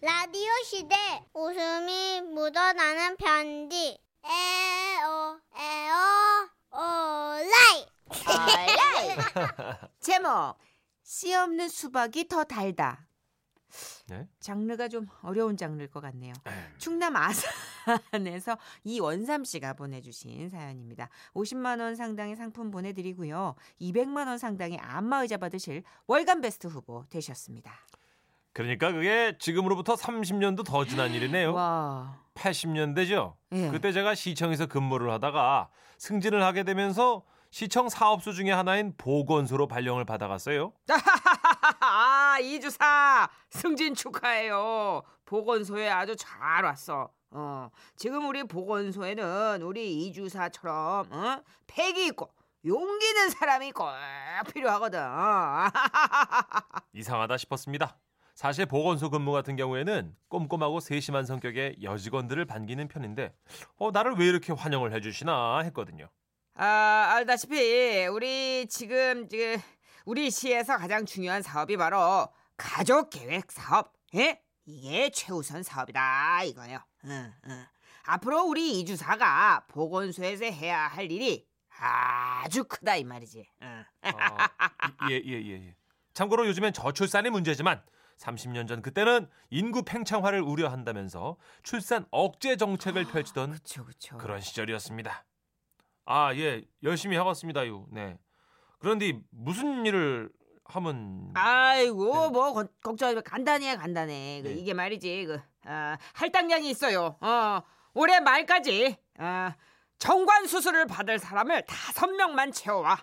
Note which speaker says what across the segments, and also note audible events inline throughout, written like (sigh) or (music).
Speaker 1: 라디오 시대 웃음이 묻어나는 편지 에어 에어 오라이 (laughs)
Speaker 2: 제목 씨 없는 수박이 더 달다.
Speaker 3: 네?
Speaker 2: 장르가 좀 어려운 장르일 것 같네요. 충남 아산에서 (laughs) 이원삼 씨가 보내주신 사연입니다. 50만 원 상당의 상품 보내드리고요. 200만 원 상당의 안마의자 받으실 월간 베스트 후보 되셨습니다.
Speaker 3: 그러니까 그게 지금으로부터 30년도 더 지난 일이네요.
Speaker 2: 와,
Speaker 3: 80년대죠.
Speaker 2: 예.
Speaker 3: 그때 제가 시청에서 근무를 하다가 승진을 하게 되면서 시청 사업소 중에 하나인 보건소로 발령을 받아갔어요. (laughs)
Speaker 2: 아 이주사 승진 축하해요. 보건소에 아주 잘 왔어. 어 지금 우리 보건소에는 우리 이주사처럼 어? 패기 있고 용기 있는 사람이 꼭 필요하거든. 어. (laughs)
Speaker 3: 이상하다 싶었습니다. 사실 보건소 근무 같은 경우에는 꼼꼼하고 세심한 성격의 여직원들을 반기는 편인데 어, 나를 왜 이렇게 환영을 해주시나 했거든요.
Speaker 2: 아 알다시피 우리 지금 그 우리 시에서 가장 중요한 사업이 바로 가족 계획 사업. 예? 이게 최우선 사업이다 이거예요. 응, 응. 앞으로 우리 이주사가 보건소에서 해야 할 일이 아주 크다 이 말이지. 응.
Speaker 3: 아, 예, 예, 예, 예. 참고로 요즘엔 저출산이 문제지만 30년 전 그때는 인구 팽창화를 우려한다면서 출산 억제 정책을 펼치던
Speaker 2: 그쵸 그쵸.
Speaker 3: 그런 시절이었습니다. 아, 예, 열심히 해왔습니다요. 네. 그런데 무슨 일을 하면
Speaker 2: 아이고
Speaker 3: 네.
Speaker 2: 뭐 거- 걱정하지 마 간단해 간단해 그
Speaker 3: 네.
Speaker 2: 이게 말이지 그 아, 할당량이 있어요 어 올해 말까지 아, 정관 수술을 받을 사람을 다섯 명만 채워와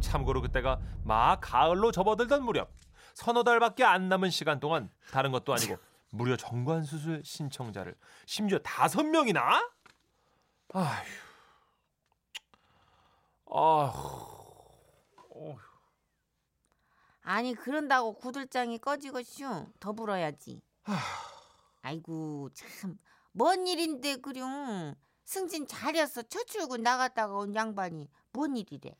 Speaker 3: 참고로 그때가 막 가을로 접어들던 무렵 서너 달밖에 안 남은 시간 동안 다른 것도 아니고 (laughs) 무려 정관 수술 신청자를 심지어 다섯 명이나? 아휴, 아휴, 어휴.
Speaker 2: 아니 그런다고 구들장이 꺼지겠슈 더 불어야지. 아이고 참. 뭔 일인데 그룡 승진 잘했어 첫 출근 나갔다가 온 양반이 뭔 일이래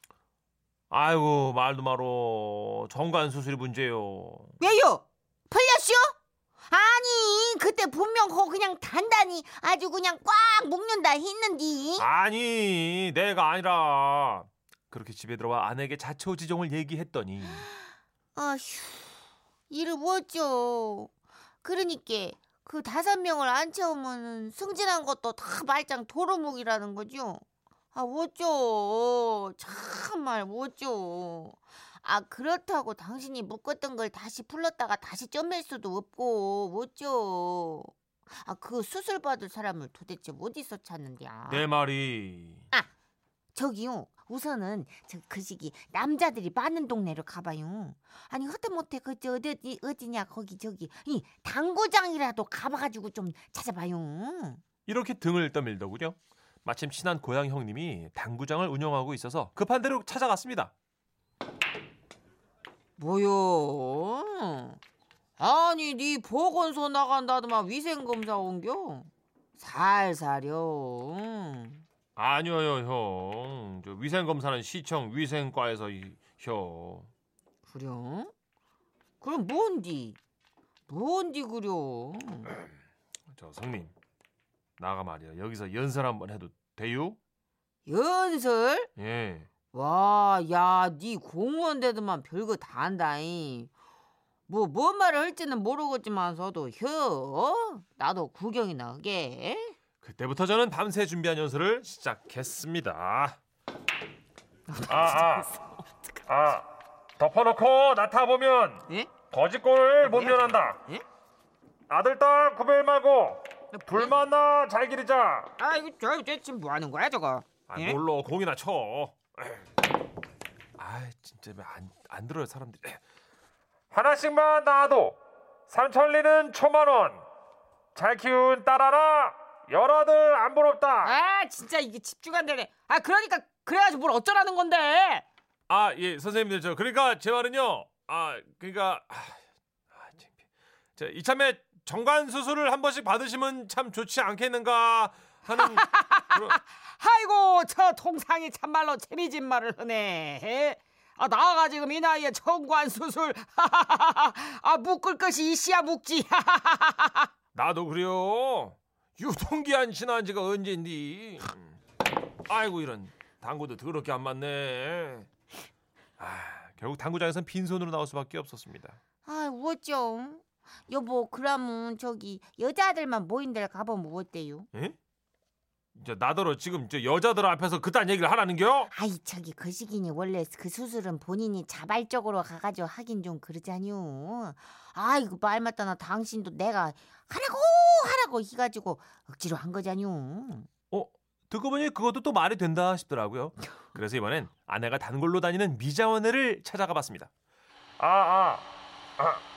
Speaker 3: 아이고 말도 말어 정관 수술이 문제요.
Speaker 2: 왜요 풀렸슈? 아니 그때 분명 거 그냥 단단히 아주 그냥 꽉 묶는다 했는디
Speaker 3: 아니 내가 아니라 그렇게 집에 들어와 아내에게 자초지종을 얘기했더니
Speaker 2: 아휴, 이를 뭐죠? 그러니까 그 다섯 명을 안 채우면 승진한 것도 다 말짱 도루묵이라는 거죠. 아, 뭐죠? 참말 뭐죠? 아, 그렇다고 당신이 묶었던 걸 다시 풀렀다가 다시 쪄맬 수도 없고 뭐죠? 아, 그 수술 받을 사람을 도대체 어디서 찾는데야?
Speaker 3: 내 말이
Speaker 2: 저기요. 우선은 저그 시기 남자들이 많은 동네로 가봐요. 아니 하다못해 그저 어디 어디냐 거기 저기 이 당구장이라도 가봐가지고 좀 찾아봐요.
Speaker 3: 이렇게 등을 떠밀더군요. 마침 친한 고향 형님이 당구장을 운영하고 있어서 급한 대로 찾아갔습니다.
Speaker 2: 뭐요? 아니 네 보건소 나간다더만 위생검사 온겨? 살살요.
Speaker 3: 아니요 형. 저 위생 검사는 시청 위생과에서 이, 혀.
Speaker 2: 그래? 그럼 뭔디? 뭔디 그려?
Speaker 3: 저 성님 나가 말이야 여기서 연설 한번 해도 돼요?
Speaker 2: 연설?
Speaker 3: 예.
Speaker 2: 와, 야, 네 공무원 되더만 별거 다 한다잉. 뭐, 뭔 말을 할지는 모르겠지만서도, 혀, 나도 구경이나 하게.
Speaker 3: 그때부터 저는 밤새 준비한 연설을 시작했습니다. 아, 아, 아, 덮어놓고 나타 보면
Speaker 2: 예?
Speaker 3: 거짓골을 못 면한다.
Speaker 2: 예?
Speaker 3: 아들 딸 구별 말고 불만나 잘 기르자.
Speaker 2: 아, 이거, 저, 저 지금 뭐 하는 거야, 저거?
Speaker 3: 아,
Speaker 2: 예?
Speaker 3: 뭘로 공이나 쳐. 아, 진짜 왜안안 들어요 사람들이. 하나씩만 낳아도 삼천리는 초만 원. 잘 키운 딸 하나 열아들 안 부럽다.
Speaker 2: 아, 진짜 이게 집중 안 되네. 아, 그러니까, 그래가지고 뭘 어쩌라는 건데?
Speaker 3: 아, 예, 선생님들 저 그러니까 제 말은요. 아, 그러니까 아, 아 창피해. 자, 이참에 정관 수술을 한 번씩 받으시면 참 좋지 않겠는가 하는 그런 (laughs)
Speaker 2: 아이고, 저 통상이 참말로 재미진 말을 하네. 에? 아 나가 지금 이 나이에 청관 수술. (laughs) 아 묶을 것이 이씨야 묶지. (laughs)
Speaker 3: 나도 그래요. 유통기한 지난 지가 언젠디. 아이고 이런 당구도 더럽게 안 맞네. 아 결국 당구장에선 빈손으로 나올 수밖에 없었습니다.
Speaker 2: 아 어쩌? 여보 그러면 저기 여자들만 모인 데를 가보면 어때요?
Speaker 3: 예? 저 나더러 지금 저 여자들 앞에서 그딴 얘기를 하라는겨?
Speaker 2: 아이 저기 그 시기니 원래 그 수술은 본인이 자발적으로 가가지고 하긴 좀 그러잖요. 아이고 말 맞다나 당신도 내가 하라고 하라고 해가지고 억지로 한 거잖요.
Speaker 3: 어 듣고 보니 그것도 또 말이 된다 싶더라고요. 그래서 이번엔 아내가 단골로 다니는 미자원을 찾아가 봤습니다. 아, 아, 아.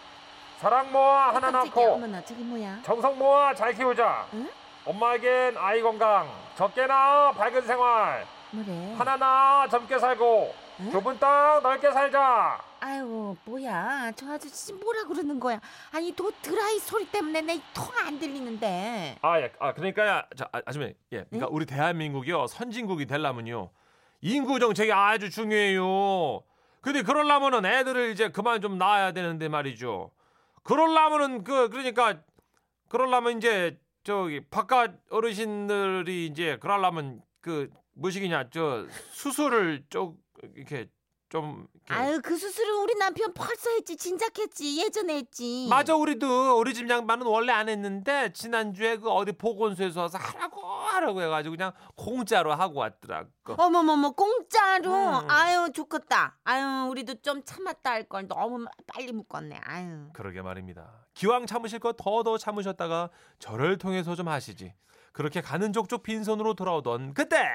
Speaker 3: 사랑 모아 하나
Speaker 2: 깜짝이야.
Speaker 3: 낳고? 정성 모아 잘 키우자.
Speaker 2: 응?
Speaker 3: 엄마에겐 아이 건강, 적게 낳아 밝은 생활,
Speaker 2: 뭐래?
Speaker 3: 하나 낳아 젊게 살고
Speaker 2: 응?
Speaker 3: 좁은 땅 넓게 살자.
Speaker 2: 아이고 뭐야 저 아저씨 뭐라 그러는 거야? 아니 도 드라이 소리 때문에 내 통 안 들리는데.
Speaker 3: 아, 예. 아 그러니까 자, 아, 아줌마, 예, 그러니까
Speaker 2: 응?
Speaker 3: 우리 대한민국이요 선진국이 되려면요 인구 정책이 아주 중요해요. 근데 그러려면은 애들을 이제 그만 좀 낳아야 되는데 말이죠. 그러려면은 그 그러니까 그러려면 이제 저기 바깥 어르신들이 이제 그러려면 그 무식이냐? 저 수술을 좀 이렇게 좀
Speaker 2: 아유 그 수술은 우리 남편 벌써 했지 진작했지 예전에 했지.
Speaker 3: 맞아 우리도 우리 집 양반은 원래 안 했는데 지난주에 그 어디 보건소에서 와서 하라고 하라고 해가지고 그냥 공짜로 하고 왔더라고.
Speaker 2: 어머머머 공짜로?
Speaker 3: 음.
Speaker 2: 아유 좋겠다. 아유 우리도 좀 참았다 할 걸. 너무 빨리 묶었네. 아유.
Speaker 3: 그러게 말입니다. 기왕 참으실 거 더더 참으셨다가 저를 통해서 좀 하시지. 그렇게 가는 족족 빈손으로 돌아오던 그때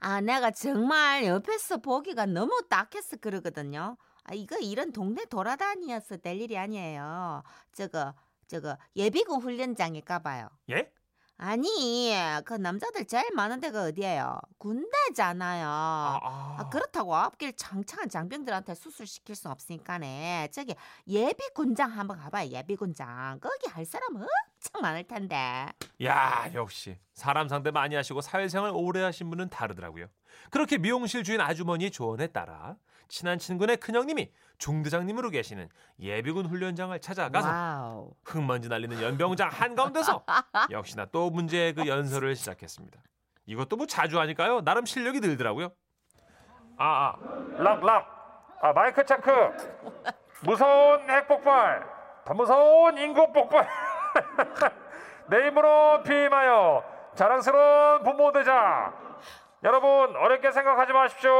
Speaker 2: 아 내가 정말 옆에서 보기가 너무 딱해서 그러거든요 아 이거 이런 동네 돌아다니어서 될 일이 아니에요 저거 저거 예비군 훈련장에 가봐요
Speaker 3: 예?
Speaker 2: 아니 그 남자들 제일 많은 데가 어디예요 군대잖아요
Speaker 3: 아,
Speaker 2: 아, 그렇다고 앞길 창창한 장병들한테 수술 시킬 순 없으니까네. 저기 예비군장 한번 가봐요. 예비군장. 거기 할 사람 엄청 많을 텐데.
Speaker 3: 야 역시 사람 상대 많이 하시고 사회생활 오래 하신 분은 다르더라고요 그렇게 미용실 주인 아주머니의 조언에 따라 친한 친구네 큰형님이 중대장님으로 계시는 예비군 훈련장을 찾아가서
Speaker 2: wow.
Speaker 3: 흙먼지 날리는 연병장 한가운데서 역시나 또 문제의 그 연설을 시작했습니다. 이것도 뭐 자주 하니까요. 나름 실력이 늘더라고요. 아, 아, 락, 락. 아, 마이크 체크. 무서운 핵 폭발. 더 무서운 인구 폭발. (laughs) 내 힘으로 피임하여 자랑스러운 부모 되자. 여러분, 어렵게 생각하지 마십시오.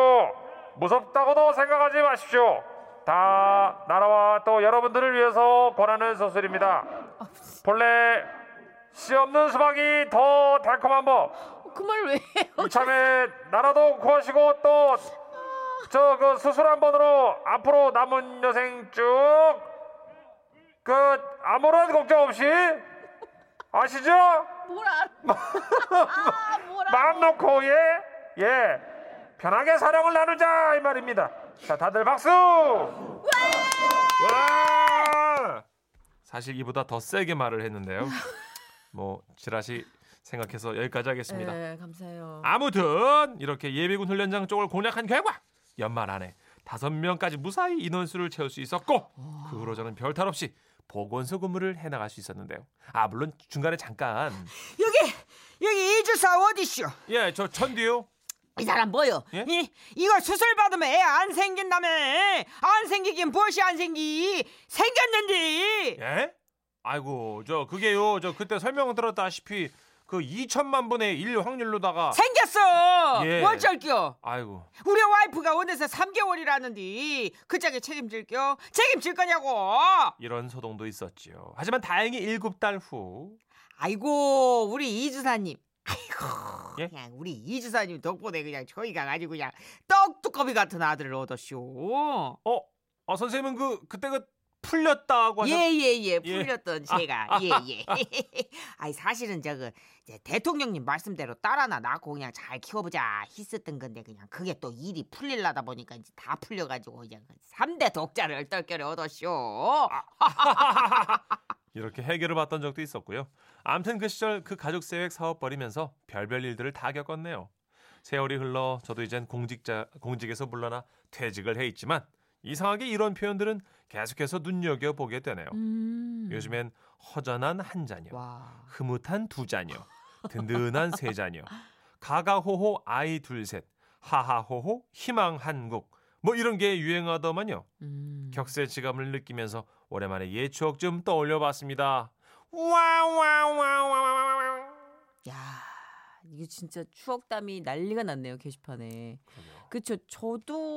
Speaker 3: 무섭다고도 생각하지 마십시오. 다 나라와 또 여러분들을 위해서 권하는 소설입니다. 본래 씨 없는 수박이 더 달콤한 법.
Speaker 2: 그 말 왜? 해요?
Speaker 3: 이참에 나라도 구하시고 또 저 그 수술 한 번으로 앞으로 남은 여생 쭉 그 아무런 걱정 없이 아시죠?
Speaker 2: 뭐라? 아, 뭐라?
Speaker 3: 마음 놓고 예, 예 편하게 사랑을 나누자 이 말입니다. 자 다들 박수. 와! 사실 이보다 더 세게 말을 했는데요. 뭐 지라시 생각해서 여기까지 하겠습니다.
Speaker 2: 네, 감사해요.
Speaker 3: 아무튼 이렇게 예비군 훈련장 쪽을 공략한 결과 연말 안에 다섯 명까지 무사히 인원수를 채울 수 있었고 그 후로 저는 별 탈 없이 보건소 근무를 해나갈 수 있었는데요. 아 물론 중간에 잠깐 (laughs)
Speaker 4: 여기 여기 이주사 어디쇼?
Speaker 3: 예저 천디요.
Speaker 4: 이 사람 뭐요?
Speaker 3: 예?
Speaker 4: 이 이거 수술 받으면 애 안 생긴다며? 안 생기긴 무엇이 안 생기? 생겼는데.
Speaker 3: 예? 아이고 저 그게요 저 그때 설명 들었다시피 그 2천만 분의 1 확률로다가
Speaker 4: 생겼어.
Speaker 3: 예.
Speaker 4: 뭐 어쩔겨?
Speaker 3: 아이고
Speaker 4: 우리 와이프가 어느새 3개월이라는데 그 짝에 책임질겨? 책임질 거냐고?
Speaker 3: 이런 소동도 있었지요. 하지만 다행히 일곱 달 후.
Speaker 4: 아이고 우리 이주사님. 아이고
Speaker 3: 예?
Speaker 4: 그냥 우리 이주사님 덕분에 그냥 저희가 가지고 그냥 떡두꺼비 같은 아들을 얻었쇼.
Speaker 3: 어, 어 선생님은 그 그때 그 풀렸다고 하셨.
Speaker 4: 예예예
Speaker 3: 예.
Speaker 4: 풀렸던
Speaker 3: 아,
Speaker 4: 제가
Speaker 3: 아,
Speaker 4: 예예. (laughs) 아니 사실은 저그 대통령님 말씀대로 딸 하나 낳고 그냥 잘 키워보자 했었던 건데 그냥 그게 또 일이 풀릴라다 보니까 이제 다 풀려가지고 이제 그 3대 독자를 얼떨결에 얻었쇼. (laughs)
Speaker 3: 이렇게 해결을 받던 적도 있었고요. 아무튼 그 시절 그 가족 세획 사업 벌이면서 별별 일들을 다 겪었네요. 세월이 흘러 저도 이젠 공직자 공직에서 물러나 퇴직을 해 있지만 이상하게 이런 표현들은 계속해서 눈여겨 보게 되네요.
Speaker 2: 음.
Speaker 3: 요즘엔 허전한 한 자녀,
Speaker 2: 와.
Speaker 3: 흐뭇한 두 자녀, 든든한 세 자녀, 가가호호 아이 둘셋, 하하호호 희망 한국 뭐 이런 게 유행하더만요.
Speaker 2: 음.
Speaker 3: 격세지감을 느끼면서 오랜만에 옛 추억 좀 떠올려봤습니다. 와와와와와.
Speaker 2: 야, 이게 진짜 추억담이 난리가 났네요 게시판에. 그쵸. 저도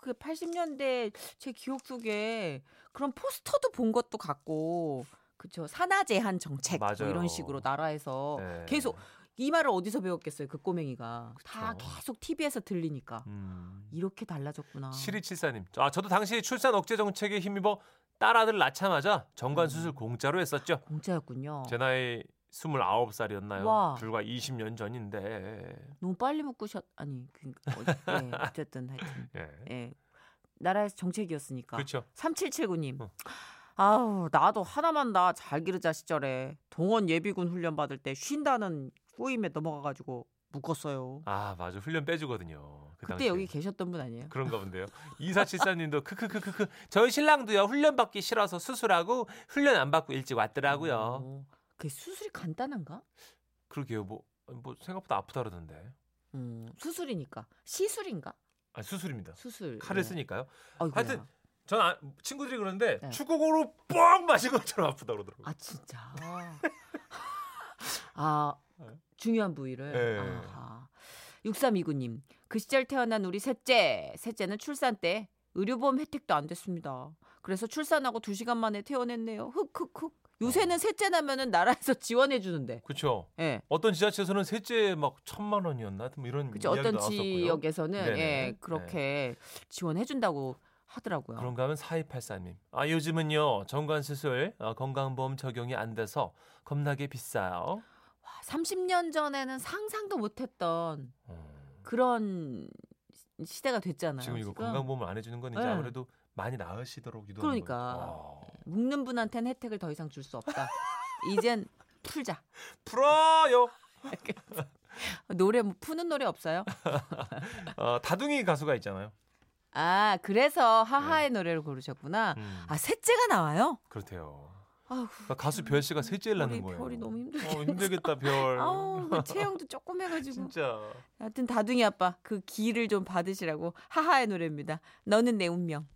Speaker 2: 그 80년대 제 기억 속에 그런 포스터도 본 것도 같고, 그쵸. 산하 제한 정책 뭐. 이런 식으로 나라에서
Speaker 3: 네.
Speaker 2: 계속 이 말을 어디서 배웠겠어요 그 꼬맹이가 다
Speaker 3: 그쵸.
Speaker 2: 계속 TV에서 들리니까
Speaker 3: 음.
Speaker 2: 이렇게 달라졌구나.
Speaker 3: 7274님. 아, 저도 당시 출산 억제 정책에 힘입어 딸 아들 낳자마자 정관
Speaker 2: 음.
Speaker 3: 수술 공짜로 했었죠.
Speaker 2: 공짜였군요.
Speaker 3: 제 나이 29살이었나요?
Speaker 2: 와.
Speaker 3: 불과 20년 전인데.
Speaker 2: 너무 빨리 묶으셨 아니 그 어, 예, (laughs) 어쨌든 하여튼
Speaker 3: 예.
Speaker 2: 예 나라에서 정책이었으니까.
Speaker 3: 그렇죠.
Speaker 2: 3779님.
Speaker 3: 어.
Speaker 2: 아우, 나도 하나만 다잘 기르자 시절에 동원 예비군 훈련 받을 때 쉰다는 꼬임에 넘어가가지고 묶었어요.
Speaker 3: 아, 맞아. 훈련 빼주거든요. 그
Speaker 2: 그때
Speaker 3: 당시에.
Speaker 2: 여기 계셨던 분 아니에요?
Speaker 3: 그런가 본데요. (laughs) 2474님도 크크크크크 저희 신랑도요. 훈련 받기 싫어서 수술하고 훈련 안 받고 일찍 왔더라고요.
Speaker 2: 어, 그 수술이 간단한가?
Speaker 3: 그러게요. 뭐, 뭐 생각보다 아프다 그러던데.
Speaker 2: 음, 수술이니까 시술인가?
Speaker 3: 아, 수술입니다.
Speaker 2: 수술.
Speaker 3: 칼을
Speaker 2: 예.
Speaker 3: 쓰니까요.
Speaker 2: 아이고야.
Speaker 3: 하여튼 전 아, 친구들이 그러는데
Speaker 2: 네.
Speaker 3: 축구공으로 뻥 맞은 것처럼 아프다 그러더라고요.
Speaker 2: 아 진짜. 아 (laughs)
Speaker 3: 네.
Speaker 2: 중요한 부위를.
Speaker 3: 네.
Speaker 2: 아하. 6329님 그 시절 태어난 우리 셋째 셋째는 출산 때 의료보험 혜택도 안 됐습니다. 그래서 출산하고 2시간 만에 퇴원했네요. 흑흑흑. 요새는 셋째 나면은 나라에서 (laughs) 지원해 주는데.
Speaker 3: 그렇죠.
Speaker 2: 예.
Speaker 3: 어떤 지자체에서는 셋째 막 천만 원이었나? 뭐 이런
Speaker 2: 그죠
Speaker 3: 이야기도
Speaker 2: 어떤
Speaker 3: 나왔었고요.
Speaker 2: 지역에서는
Speaker 3: 네네.
Speaker 2: 예, 그렇게 지원해 준다고 하더라고요.
Speaker 3: 그런가 하면 4284님. 아, 요즘은요. 정관 수술 어, 건강보험 적용이 안 돼서 겁나게 비싸요.
Speaker 2: 와, 30년 전에는 상상도 못 했던
Speaker 3: 어,
Speaker 2: 그런 시대가 됐잖아요.
Speaker 3: 지금 이거
Speaker 2: 지금.
Speaker 3: 건강보험을 안 해주는 건 이제
Speaker 2: 네.
Speaker 3: 아무래도 많이 나으시도록 유도하는
Speaker 2: 그러니까.
Speaker 3: 거예요. 와.
Speaker 2: 묶는 분한테는 혜택을 더 이상 줄 수 없다. 이젠 풀자. (laughs)
Speaker 3: 풀어요. (laughs)
Speaker 2: 노래 뭐 푸는 노래 없어요? (laughs)
Speaker 3: 어, 다둥이 가수가 있잖아요.
Speaker 2: 아 그래서 하하의 노래를 고르셨구나.
Speaker 3: 음,
Speaker 2: 아 셋째가 나와요?
Speaker 3: 그렇대요.
Speaker 2: 아우
Speaker 3: 그러니까 가수 별 씨가 셋째를 낳는 거예요.
Speaker 2: 별이 너무 힘들겠다.
Speaker 3: 어, 힘들겠다 별.
Speaker 2: 아우 그 체형도 조금 해가지고.
Speaker 3: 진짜.
Speaker 2: 하여튼 다둥이 아빠 그 기를 좀 받으시라고 하하의 노래입니다. 너는 내 운명.